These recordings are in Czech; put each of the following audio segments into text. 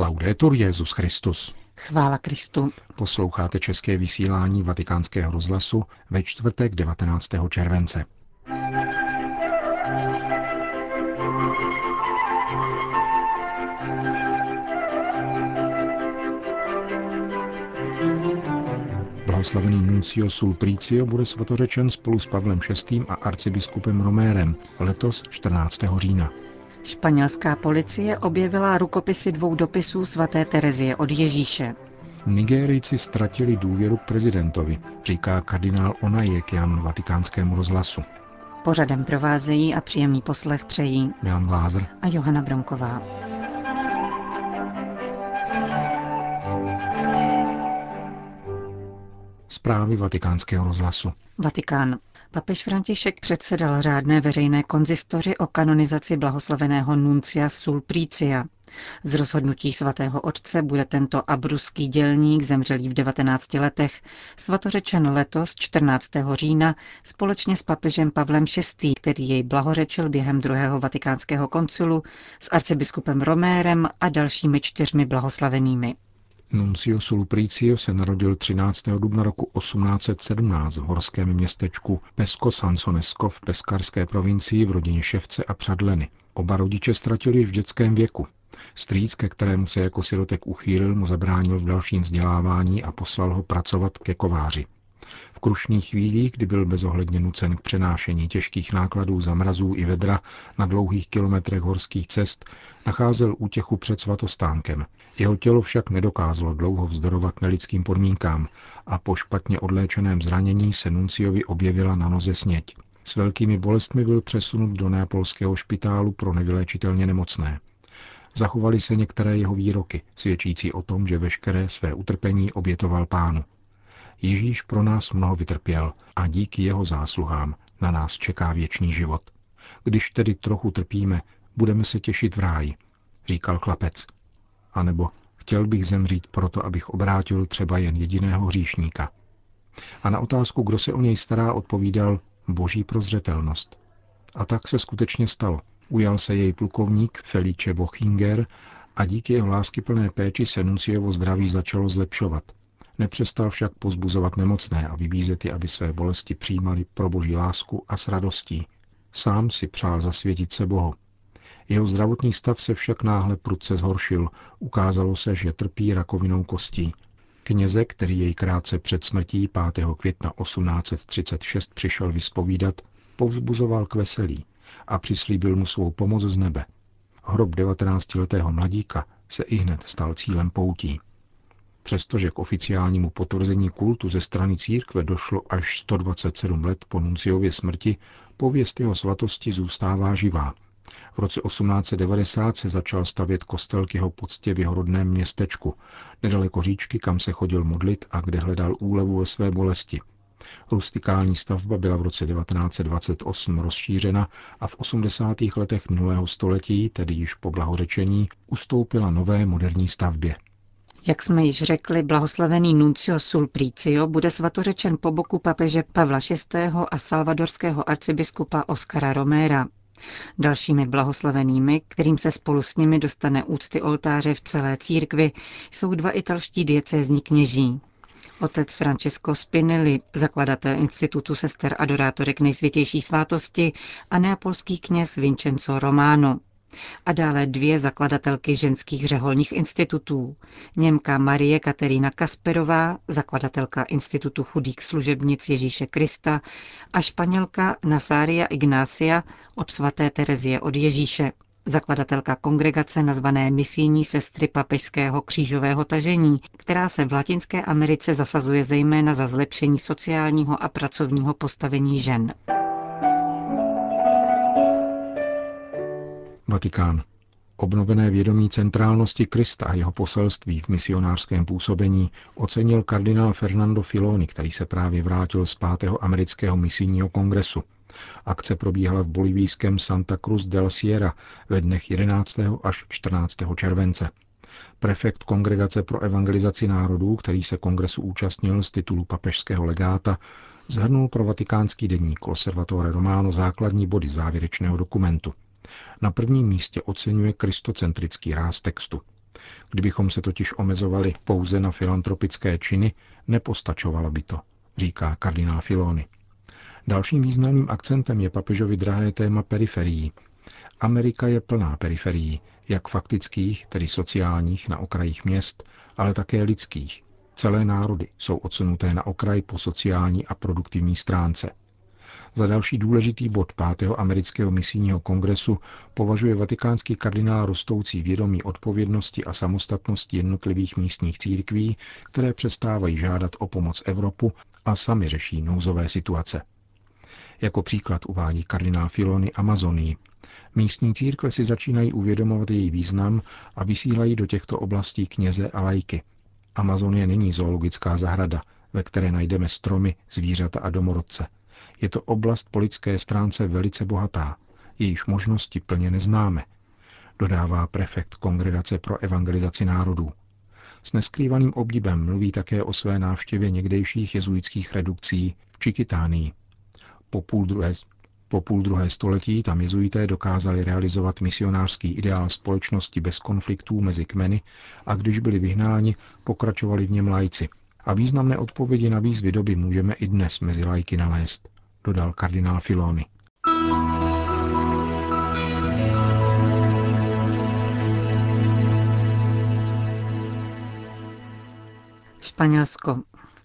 Laudetur Jezus Christus. Chvála Kristu. Posloucháte české vysílání Vatikánského rozhlasu ve čtvrtek 19. července. Blahoslavený Nuncio Sulpricio bude svatořečen spolu s Pavlem VI. a arcibiskupem Romérem letos 14. října. Španělská policie objevila rukopisy dvou dopisů svaté Terezie od Ježíše. Nigérijci ztratili důvěru k prezidentovi, říká kardinál Onajekian vatikánskému rozhlasu. Pořadem provázejí a příjemný poslech přejí Milan Lázer a Johana Bronková. Zprávy vatikánského rozhlasu. Vatikán. Papež František předsedal řádné veřejné konzistoři o kanonizaci blahoslaveného Nuncia Sulprícia. Z rozhodnutí svatého otce bude tento abruský dělník, zemřelý v 19 letech, svatořečen letos 14. října společně s papežem Pavlem VI., který jej blahořečil během druhého vatikánského koncilu s arcibiskupem Romérem a dalšími čtyřmi blahoslavenými. Nuncio Sulpricio se narodil 13. dubna roku 1817 v horském městečku Pesco Sansonesko v Peskarské provincii v rodině ševce a Přadleny. Oba rodiče ztratili v dětském věku. Strýc, ke kterému se jako sirotek uchýlil, mu zabránil v dalším vzdělávání a poslal ho pracovat ke kováři. V krušných chvílích, kdy byl bezohledně nucen k přenášení těžkých nákladů za mrazů i vedra na dlouhých kilometrech horských cest, nacházel útěchu před svatostánkem. Jeho tělo však nedokázalo dlouho vzdorovat nelidským podmínkám a po špatně odléčeném zranění se Nunciovi objevila na noze sněť. S velkými bolestmi byl přesunut do neapolského špitálu pro nevyléčitelně nemocné. Zachovaly se některé jeho výroky, svědčící o tom, že veškeré své utrpení obětoval pánu. Ježíš pro nás mnoho vytrpěl a díky jeho zásluhám na nás čeká věčný život. Když tedy trochu trpíme, budeme se těšit v ráji, říkal chlapec. A nebo chtěl bych zemřít proto, abych obrátil třeba jen jediného hříšníka. A na otázku, kdo se o něj stará, odpovídal boží prozřetelnost. A tak se skutečně stalo. Ujal se jej plukovník Felice Bochinger a díky jeho láskyplné péči se Nunciovo zdraví začalo zlepšovat. Nepřestal však pozbuzovat nemocné a vybízet je, aby své bolesti přijímali pro boží lásku a s radostí. Sám si přál zasvětit se Bohu. Jeho zdravotní stav se však náhle prudce zhoršil. Ukázalo se, že trpí rakovinou kostí. Kněze, který jej krátce před smrtí 5. května 1836 přišel vyspovídat, povzbuzoval k veselí a přislíbil mu svou pomoc z nebe. Hrob 19-letého mladíka se i hned stal cílem poutí. Přestože k oficiálnímu potvrzení kultu ze strany církve došlo až 127 let po Nunciově smrti, pověst jeho svatosti zůstává živá. V roce 1890 se začal stavět kostel k jeho poctě v jeho rodném městečku, nedaleko říčky, kam se chodil modlit a kde hledal úlevu ve své bolesti. Rustikální stavba byla v roce 1928 rozšířena a v 80. letech minulého století, tedy již po blahořečení, ustoupila nové moderní stavbě. Jak jsme již řekli, blahoslavený Nuncio Sulpricio bude svatořečen po boku papeže Pavla VI. a salvadorského arcibiskupa Oskara Romera. Dalšími blahoslavenými, kterým se spolu s nimi dostane úcty oltáře v celé církvi, jsou dva italští diecézní kněží. Otec Francesco Spinelli, zakladatel Institutu sester adorátorek nejsvětější svátosti a neapolský kněz Vincenzo Romano a dále dvě zakladatelky ženských řeholních institutů. Němka Marie Katerína Kasperová, zakladatelka Institutu chudých služebnic Ježíše Krista a španělka Nasária Ignácia od svaté Terezie od Ježíše, zakladatelka kongregace nazvané Misijní sestry papežského křížového tažení, která se v Latinské Americe zasazuje zejména za zlepšení sociálního a pracovního postavení žen. Vatikán. Obnovené vědomí centrálnosti Krista a jeho poselství v misionářském působení ocenil kardinál Fernando Filoni, který se právě vrátil z 5. amerického misijního kongresu. Akce probíhala v bolivijském Santa Cruz del Sierra ve dnech 11. až 14. července. Prefekt Kongregace pro evangelizaci národů, který se kongresu účastnil z titulu papežského legáta, zhrnul pro vatikánský denník Osservatore Romano základní body závěrečného dokumentu – na prvním místě oceňuje kristocentrický ráz textu. Kdybychom se totiž omezovali pouze na filantropické činy, nepostačovalo by to, říká kardinál Filoni. Dalším významným akcentem je papežovi drahé téma periferií. Amerika je plná periferií, jak faktických, tedy sociálních, na okrajích měst, ale také lidských. Celé národy jsou odsunuté na okraj po sociální a produktivní stránce. Za další důležitý bod 5. amerického misijního kongresu považuje vatikánský kardinál rostoucí vědomí odpovědnosti a samostatnosti jednotlivých místních církví, které přestávají žádat o pomoc Evropu a sami řeší nouzové situace. Jako příklad uvádí kardinál Filony Amazonii. Místní církve si začínají uvědomovat její význam a vysílají do těchto oblastí kněze a lajky. Amazonie není zoologická zahrada, ve které najdeme stromy, zvířata a domorodce. Je to oblast po lidské stránce velice bohatá, jejíž možnosti plně neznáme, dodává prefekt Kongregace pro evangelizaci národů. S neskrývaným obdibem mluví také o své návštěvě někdejších jezuitských redukcí v Čikitánii. Po půl druhé, po půl druhé století tam jezuité dokázali realizovat misionářský ideál společnosti bez konfliktů mezi kmeny a když byli vyhnáni, pokračovali v něm lajci. A významné odpovědi na výzvy doby můžeme i dnes mezi lajky nalézt, dodal kardinál Filoni. Španělsko.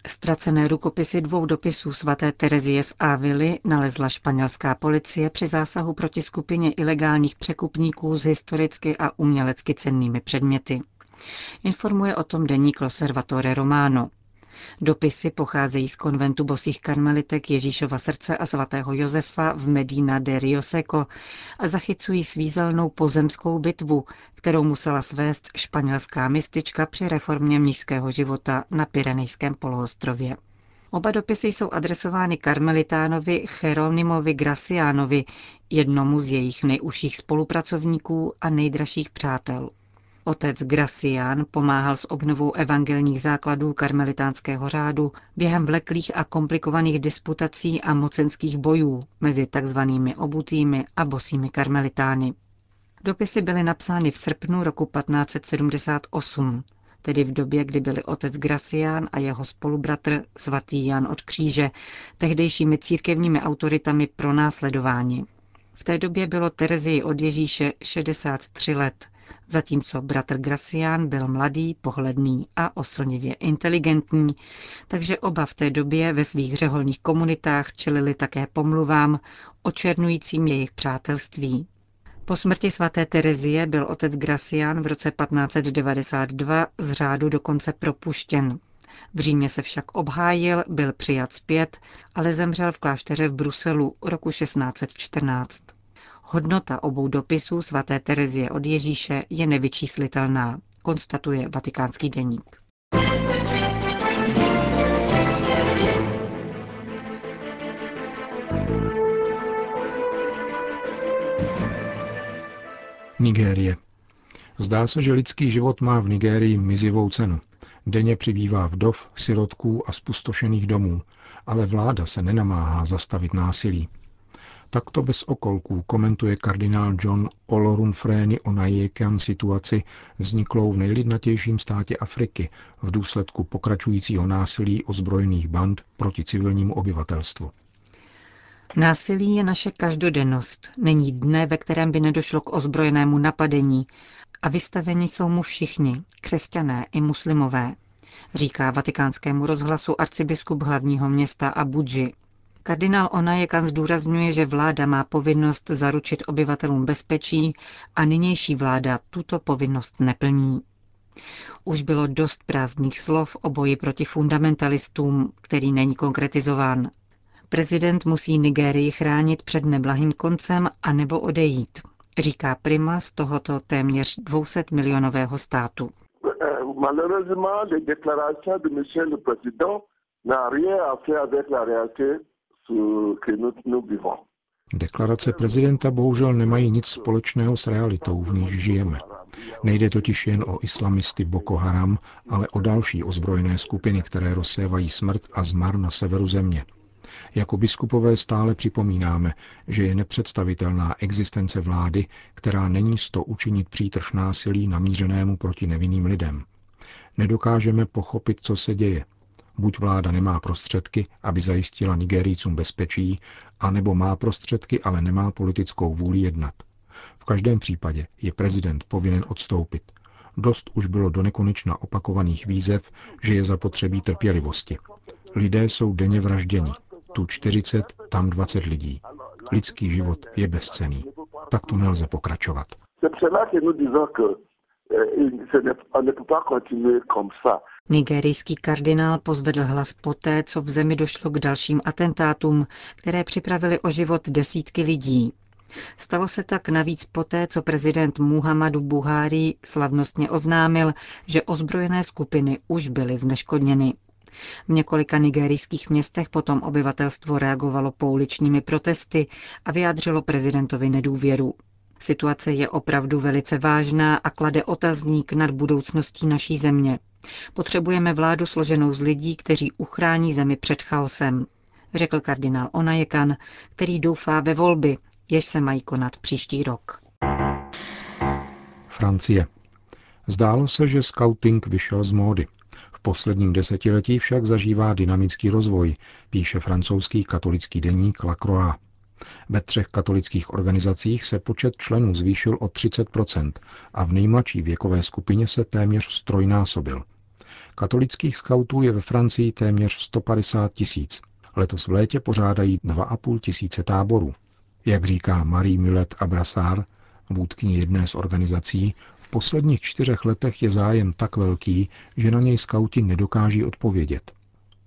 Ztracené rukopisy dvou dopisů svaté Terezie z Ávily nalezla španělská policie při zásahu proti skupině ilegálních překupníků s historicky a umělecky cennými předměty. Informuje o tom deník Loservatore Romano. Dopisy pocházejí z konventu bosých karmelitek Ježíšova srdce a svatého Josefa v Medina de Rio Seco a zachycují svízelnou pozemskou bitvu, kterou musela svést španělská mistička při reformě mnižského života na Pyrenejském poloostrově. Oba dopisy jsou adresovány karmelitánovi Cheronimovi Gracianovi, jednomu z jejich nejužších spolupracovníků a nejdražších přátel. Otec Gracián pomáhal s obnovou evangelních základů karmelitánského řádu během vleklých a komplikovaných disputací a mocenských bojů mezi takzvanými obutými a bosými karmelitány. Dopisy byly napsány v srpnu roku 1578, tedy v době, kdy byli otec Gracián a jeho spolubratr svatý Jan od kříže tehdejšími církevními autoritami pro následování. V té době bylo Terezii od Ježíše 63 let zatímco bratr Gracián byl mladý, pohledný a oslnivě inteligentní, takže oba v té době ve svých řeholních komunitách čelili také pomluvám, očernujícím jejich přátelství. Po smrti svaté Terezie byl otec Gracián v roce 1592 z řádu dokonce propuštěn. V Římě se však obhájil, byl přijat zpět, ale zemřel v klášteře v Bruselu roku 1614. Hodnota obou dopisů svaté Terezie od Ježíše je nevyčíslitelná, konstatuje vatikánský deník. Nigérie. Zdá se, že lidský život má v Nigérii mizivou cenu. Denně přibývá vdov, sirotků a spustošených domů, ale vláda se nenamáhá zastavit násilí. Takto bez okolků komentuje kardinál John Olorunfrény o najekan situaci vzniklou v nejlidnatějším státě Afriky v důsledku pokračujícího násilí ozbrojených band proti civilnímu obyvatelstvu. Násilí je naše každodennost. Není dne, ve kterém by nedošlo k ozbrojenému napadení a vystaveni jsou mu všichni, křesťané i muslimové, říká vatikánskému rozhlasu arcibiskup hlavního města Abuji Kardinál Onajekan zdůrazňuje, že vláda má povinnost zaručit obyvatelům bezpečí a nynější vláda tuto povinnost neplní. Už bylo dost prázdných slov o boji proti fundamentalistům, který není konkretizován. Prezident musí Nigérii chránit před neblahým koncem a nebo odejít, říká prima z tohoto téměř 200 milionového státu. Malheureusement, les déclarations de monsieur le président n'a rien à faire avec la réalité Deklarace prezidenta bohužel nemají nic společného s realitou, v níž žijeme. Nejde totiž jen o islamisty Boko Haram, ale o další ozbrojené skupiny, které rozsévají smrt a zmar na severu země. Jako biskupové stále připomínáme, že je nepředstavitelná existence vlády, která není sto učinit přítrž násilí namířenému proti nevinným lidem. Nedokážeme pochopit, co se děje. Buď vláda nemá prostředky, aby zajistila Nigerijcům bezpečí, anebo má prostředky, ale nemá politickou vůli jednat. V každém případě je prezident povinen odstoupit. Dost už bylo do nekonečna opakovaných výzev, že je zapotřebí trpělivosti. Lidé jsou denně vražděni. Tu 40, tam 20 lidí. Lidský život je bezcený. Tak to nelze pokračovat. Nigerijský kardinál pozvedl hlas poté, co v zemi došlo k dalším atentátům, které připravili o život desítky lidí. Stalo se tak navíc poté, co prezident Muhammadu Buhari slavnostně oznámil, že ozbrojené skupiny už byly zneškodněny. V několika nigerijských městech potom obyvatelstvo reagovalo pouličními protesty a vyjádřilo prezidentovi nedůvěru. Situace je opravdu velice vážná a klade otazník nad budoucností naší země. Potřebujeme vládu složenou z lidí, kteří uchrání zemi před chaosem, řekl kardinál Onajekan, který doufá ve volby, jež se mají konat příští rok. Francie. Zdálo se, že scouting vyšel z módy. V posledním desetiletí však zažívá dynamický rozvoj, píše francouzský katolický deník La Croix. Ve třech katolických organizacích se počet členů zvýšil o 30% a v nejmladší věkové skupině se téměř strojnásobil. Katolických skautů je ve Francii téměř 150 tisíc. Letos v létě pořádají 2,5 tisíce táborů. Jak říká Marie Mulet Abrassar, vůdkyně jedné z organizací, v posledních čtyřech letech je zájem tak velký, že na něj skauti nedokáží odpovědět.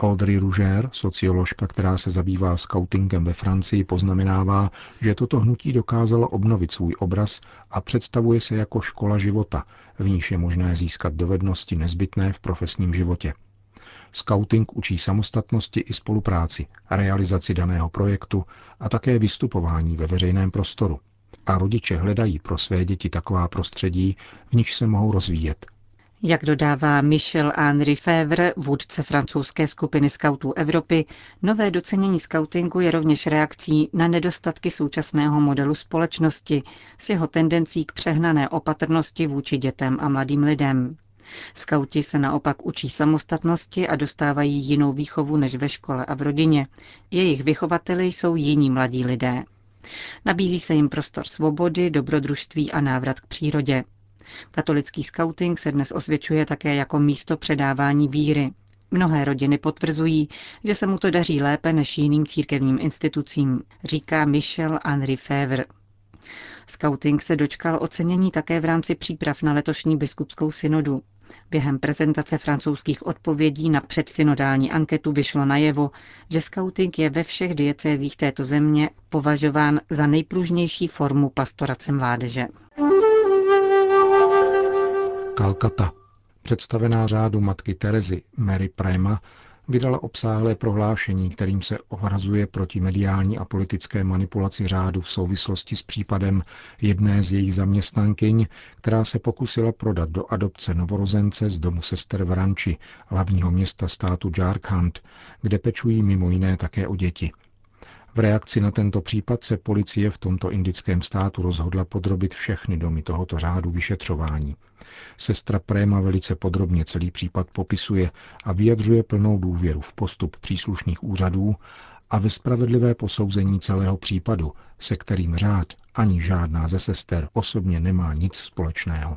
Audrey Rouger, socioložka, která se zabývá skautingem ve Francii, poznamenává, že toto hnutí dokázalo obnovit svůj obraz a představuje se jako škola života, v níž je možné získat dovednosti nezbytné v profesním životě. Scouting učí samostatnosti i spolupráci, realizaci daného projektu a také vystupování ve veřejném prostoru. A rodiče hledají pro své děti taková prostředí, v nich se mohou rozvíjet, jak dodává Michel Henri Fevre, vůdce francouzské skupiny skautů Evropy, nové docenění skautingu je rovněž reakcí na nedostatky současného modelu společnosti s jeho tendencí k přehnané opatrnosti vůči dětem a mladým lidem. Skauti se naopak učí samostatnosti a dostávají jinou výchovu než ve škole a v rodině. Jejich vychovateli jsou jiní mladí lidé. Nabízí se jim prostor svobody, dobrodružství a návrat k přírodě. Katolický skauting se dnes osvědčuje také jako místo předávání víry. Mnohé rodiny potvrzují, že se mu to daří lépe než jiným církevním institucím, říká Michel Henri Fevre. Scouting se dočkal ocenění také v rámci příprav na letošní biskupskou synodu. Během prezentace francouzských odpovědí na předsynodální anketu vyšlo najevo, že scouting je ve všech diecézích této země považován za nejpružnější formu pastorace mládeže. Kalkata. Představená řádu matky Terezy Mary Prema vydala obsáhlé prohlášení, kterým se ohrazuje proti mediální a politické manipulaci řádu v souvislosti s případem jedné z jejich zaměstnankyň, která se pokusila prodat do adopce novorozence z domu sester v Ranči, hlavního města státu Jharkhand, kde pečují mimo jiné také o děti. V reakci na tento případ se policie v tomto indickém státu rozhodla podrobit všechny domy tohoto řádu vyšetřování. Sestra Préma velice podrobně celý případ popisuje a vyjadřuje plnou důvěru v postup příslušných úřadů a ve spravedlivé posouzení celého případu, se kterým řád ani žádná ze sester osobně nemá nic společného.